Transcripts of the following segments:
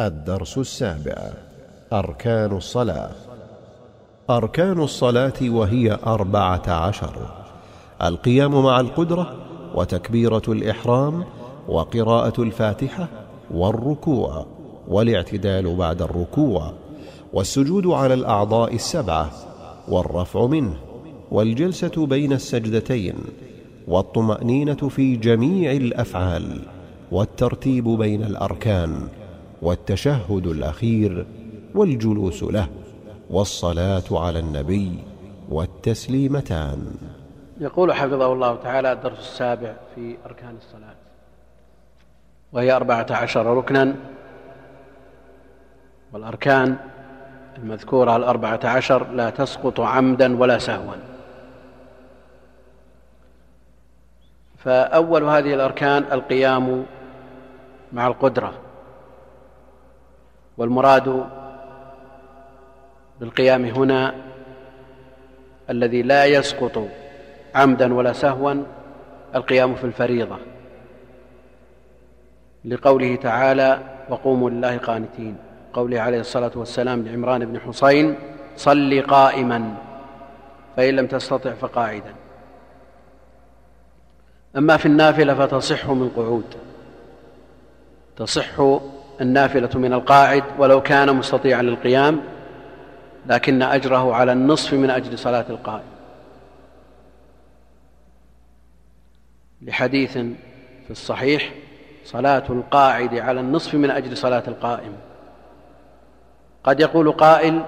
الدرس السابع. أركان الصلاة. أركان الصلاة وهي أربعة عشر. القيام مع القدرة وتكبيرة الإحرام وقراءة الفاتحة والركوع والاعتدال بعد الركوع والسجود على الأعضاء السبعة والرفع منه والجلسة بين السجدتين والطمأنينة في جميع الأفعال والترتيب بين الأركان والتشهد الأخير والجلوس له والصلاة على النبي والتسليمتان. يقول حفظه الله تعالى الدرس السابع في أركان الصلاة وهي أربعة عشر ركنا. والأركان المذكورة الأربعة عشر لا تسقط عمدا ولا سهوا. فأول هذه الأركان القيام مع القدرة. والمراد بالقيام هنا الذي لا يسقط عمدا ولا سهوا القيام في الفريضة. لقوله تعالى وقوموا لله قانتين قوله عليه الصلاة والسلام لعمران بن حصين صل قائما فإن لم تستطع فقاعدا. أما في النافلة فتصح من قعود. تصح النافلة من القاعد ولو كان مستطيعا للقيام لكن أجره على النصف من أجل صلاة القائم. لحديث في الصحيح صلاة القاعد على النصف من أجل صلاة القائم. قد يقول قائل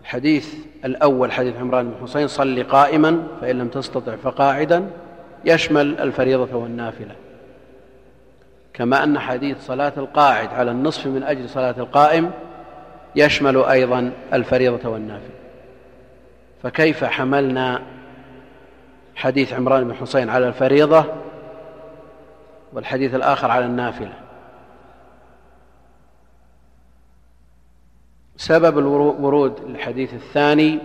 الحديث الأول حديث عمران بن حسين صل قائما فإن لم تستطع فقاعدا يشمل الفريضة والنافلة. كما أن حديث صلاة القاعد على النصف من أجل صلاة القائم يشمل أيضا الفريضة والنافلة. فكيف حملنا حديث عمران بن حسين على الفريضة والحديث الآخر على النافلة؟ سبب الورود الحديث الثاني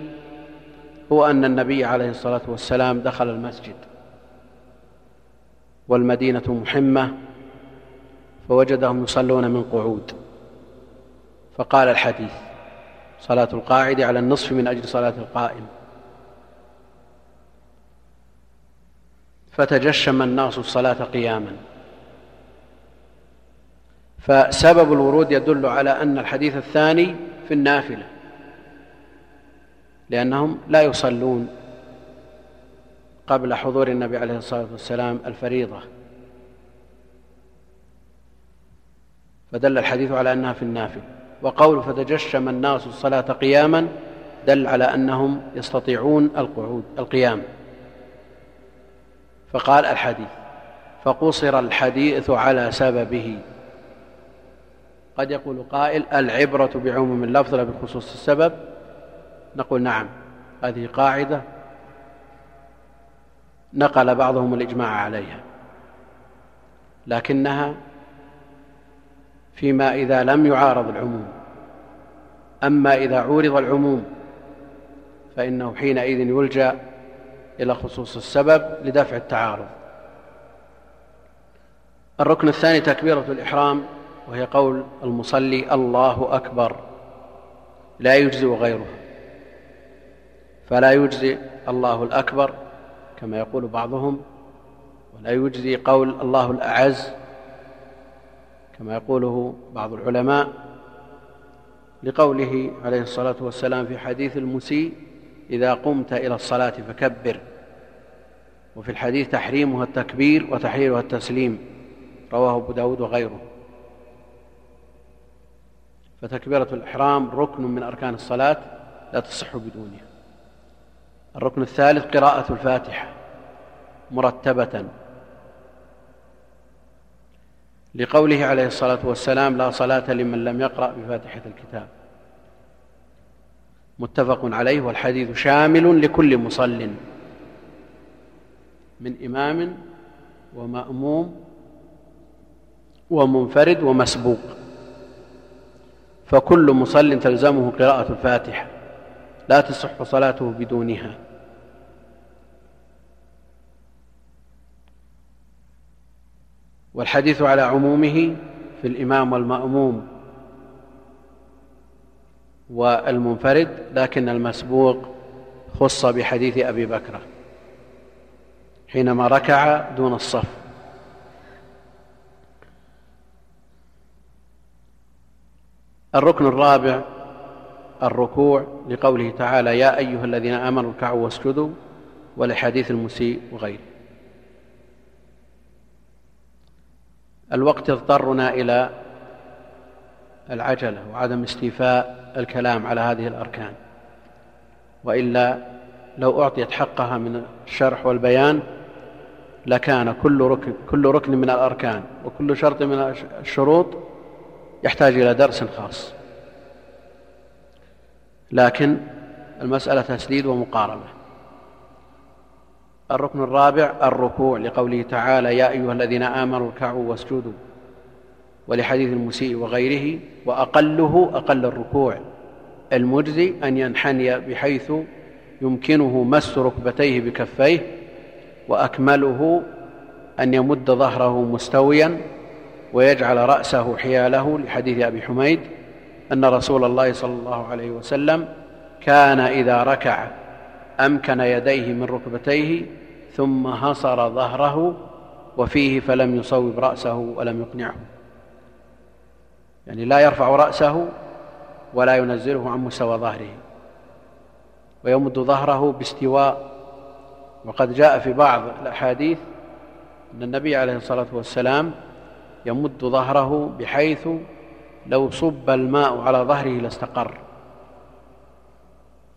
هو أن النبي عليه الصلاة والسلام دخل المسجد والمدينة محمة فوجدهم يصلون من قعود. فقال الحديث صلاة القاعد على النصف من أجل صلاة القائم. فتجشم الناس الصلاة قياما. فسبب الورود يدل على أن الحديث الثاني في النافلة لأنهم لا يصلون قبل حضور النبي عليه الصلاة والسلام الفريضة. فدل الحديث على أنها في النافل وقول فتجشم الناس الصلاة قياما دل على أنهم يستطيعون القعود القيام. فقال الحديث فقصر الحديث على سببه. قد يقول قائل العبرة بعموم اللفظ لا بخصوص السبب. نقول نعم هذه قاعدة نقل بعضهم الإجماع عليها لكنها فيما إذا لم يعارض العموم. أما إذا عورض العموم فإنه حينئذ يلجأ إلى خصوص السبب لدفع التعارض. الركن الثاني تكبيرة الإحرام وهي قول المصلي الله أكبر لا يجزئ غيره. فلا يجزي الله الأكبر كما يقول بعضهم ولا يجزي قول الله الأعز كما يقوله بعض العلماء لقوله عليه الصلاة والسلام في حديث المسيء إذا قمت إلى الصلاة فكبر. وفي الحديث تحريمها التكبير وتحريرها التسليم رواه أبو داود وغيره. فتكبيرة الإحرام ركن من أركان الصلاة لا تصح بدونها. الركن الثالث قراءة الفاتحة مرتبة. لقوله عليه الصلاة والسلام لا صلاة لمن لم يقرأ بفاتحة الكتاب. متفق عليه والحديث شامل لكل مصل من إمام ومأموم ومنفرد ومسبوق. فكل مصل تلزمه قراءة الفاتحة لا تصح صلاته بدونها. والحديث على عمومه في الإمام والمأموم والمنفرد لكن المسبوق خص بحديث أبي بكر حينما ركع دون الصف. الركن الرابع الركوع لقوله تعالى يا أيها الذين آمنوا اركعوا واسجدوا ولحديث المسيء وغيره. الوقت اضطرنا إلى العجلة وعدم استيفاء الكلام على هذه الأركان. وإلا لو أعطيت حقها من الشرح والبيان لكان كل ركن, كل ركن من الأركان وكل شرط من الشروط يحتاج إلى درس خاص. لكن المسألة تسديد ومقاربة الركن الرابع الركوع لقوله تعالى يا أيها الذين آمنوا اركعوا واسجدوا ولحديث المسيء وغيره وأقله أقل الركوع المجزي أن ينحني بحيث يمكنه مس ركبتيه بكفيه وأكمله أن يمد ظهره مستويا ويجعل رأسه حياله لحديث أبي حميد أن رسول الله صلى الله عليه وسلم كان إذا ركع أمكن يديه من ركبتيه ثم هصر ظهره وفيه فلم يصوب رأسه ولم يقنعه. يعني لا يرفع رأسه ولا ينزله عن مستوى ظهره ويمد ظهره باستواء. وقد جاء في بعض الأحاديث أن النبي عليه الصلاة والسلام يمد ظهره بحيث لو صب الماء على ظهره لاستقر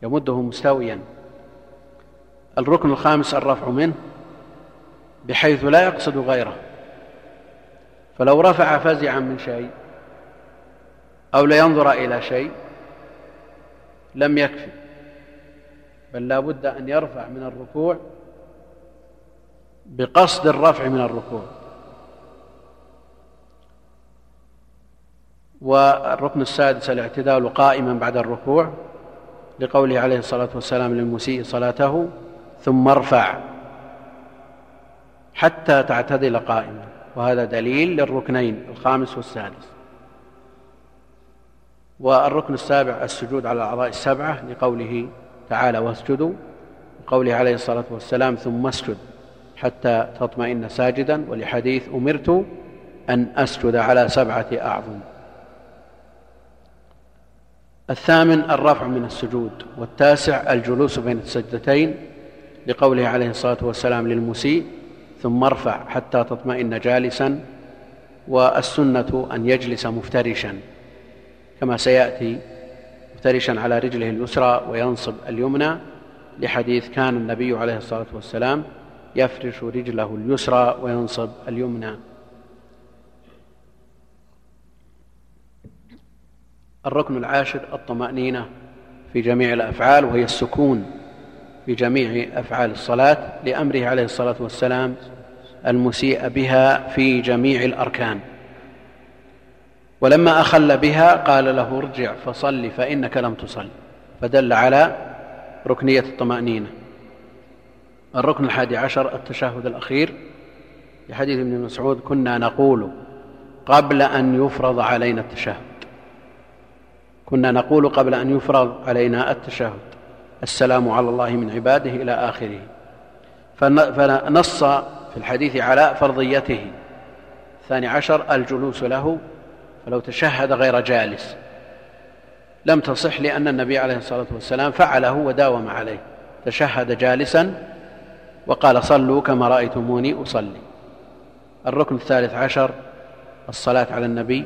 يمده مستويا. الركن الخامس الرفع منه بحيث لا يقصد غيره. فلو رفع فزعا من شيء أو لينظر إلى شيء لم يكفي. بل لا بد أن يرفع من الركوع بقصد الرفع من الركوع. والركن السادس الاعتدال قائما بعد الركوع لقوله عليه الصلاة والسلام للمسيء صلاته ثم ارفع حتى تعتدل قائما. وهذا دليل للركنين الخامس والسادس. والركن السابع السجود على الأعضاء السبعة لقوله تعالى واسجدوا وقوله عليه الصلاة والسلام ثم اسجد حتى تطمئن ساجدا ولحديث أمرت أن أسجد على سبعة أعظم. الثامن الرفع من السجود. والتاسع الجلوس بين السجدتين. لقوله عليه الصلاة والسلام للمسيء ثم ارفع حتى تطمئن جالسا والسنة أن يجلس مفترشا. كما سيأتي مفترشا على رجله اليسرى وينصب اليمنى لحديث كان النبي عليه الصلاة والسلام يفرش رجله اليسرى وينصب اليمنى. الركن العاشر الطمأنينة في جميع الأفعال وهي السكون. في جميع أفعال الصلاة لأمره عليه الصلاة والسلام المسيء بها في جميع الأركان. ولما أخل بها قال له ارجع فصل فإنك لم تصل. فدل على ركنية الطمأنينة. الركن الحادي عشر التشهد الأخير لحديث ابن مسعود كنا نقول قبل أن يفرض علينا التشهد. كنا نقول قبل أن يفرض علينا التشهد. السلام على الله من عباده إلى آخره. فنص في الحديث على فرضيته. الثاني عشر الجلوس له فلو تشهد غير جالس. لم تصح لأن النبي عليه الصلاة والسلام فعله وداوم عليه. تشهد جالسا وقال صلوا كما رأيتموني أصلي. الركن الثالث عشر الصلاة على النبي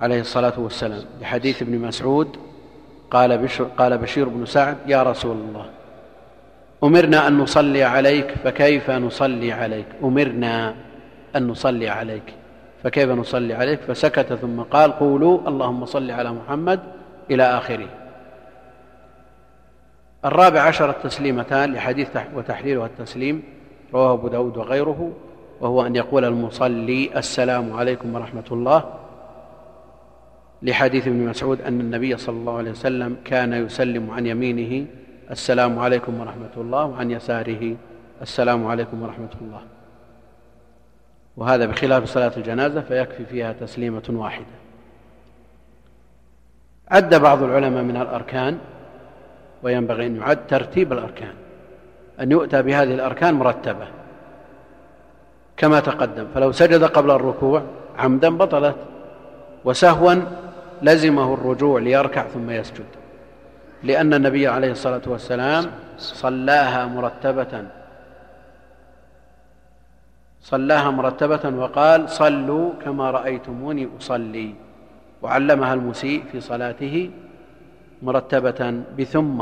عليه الصلاة والسلام. لحديث ابن مسعود قال بشر, قال بشير بن سعد يا رسول الله أمرنا أن نصلي عليك فكيف نصلي عليك؟ أمرنا أن نصلي عليك فكيف نصلي عليك؟ فسكت ثم قال قولوا اللهم صل على محمد إلى آخره. الرابع عشر التسليمتان لحديث وتحليلها التسليم رواه أبو داود وغيره وهو أن يقول المصلي السلام عليكم ورحمة الله. لحديث ابن مسعود أن النبي صلى الله عليه وسلم كان يسلم عن يمينه السلام عليكم ورحمة الله وعن يساره السلام عليكم ورحمة الله. وهذا بخلاف صلاة الجنازة فيكفي فيها تسليمة واحدة. عد بعض العلماء من الأركان وينبغي أن يعد ترتيب الأركان. أن يؤتى بهذه الأركان مرتبة كما تقدم. فلو سجد قبل الركوع عمدا بطلت. وسهوا لزمه الرجوع ليركع ثم يسجد. لأن النبي عليه الصلاة والسلام صلاها مرتبة. صلاها مرتبة وقال صلوا كما رأيتموني أصلي. وعلمها المسيء في صلاته مرتبة. بثم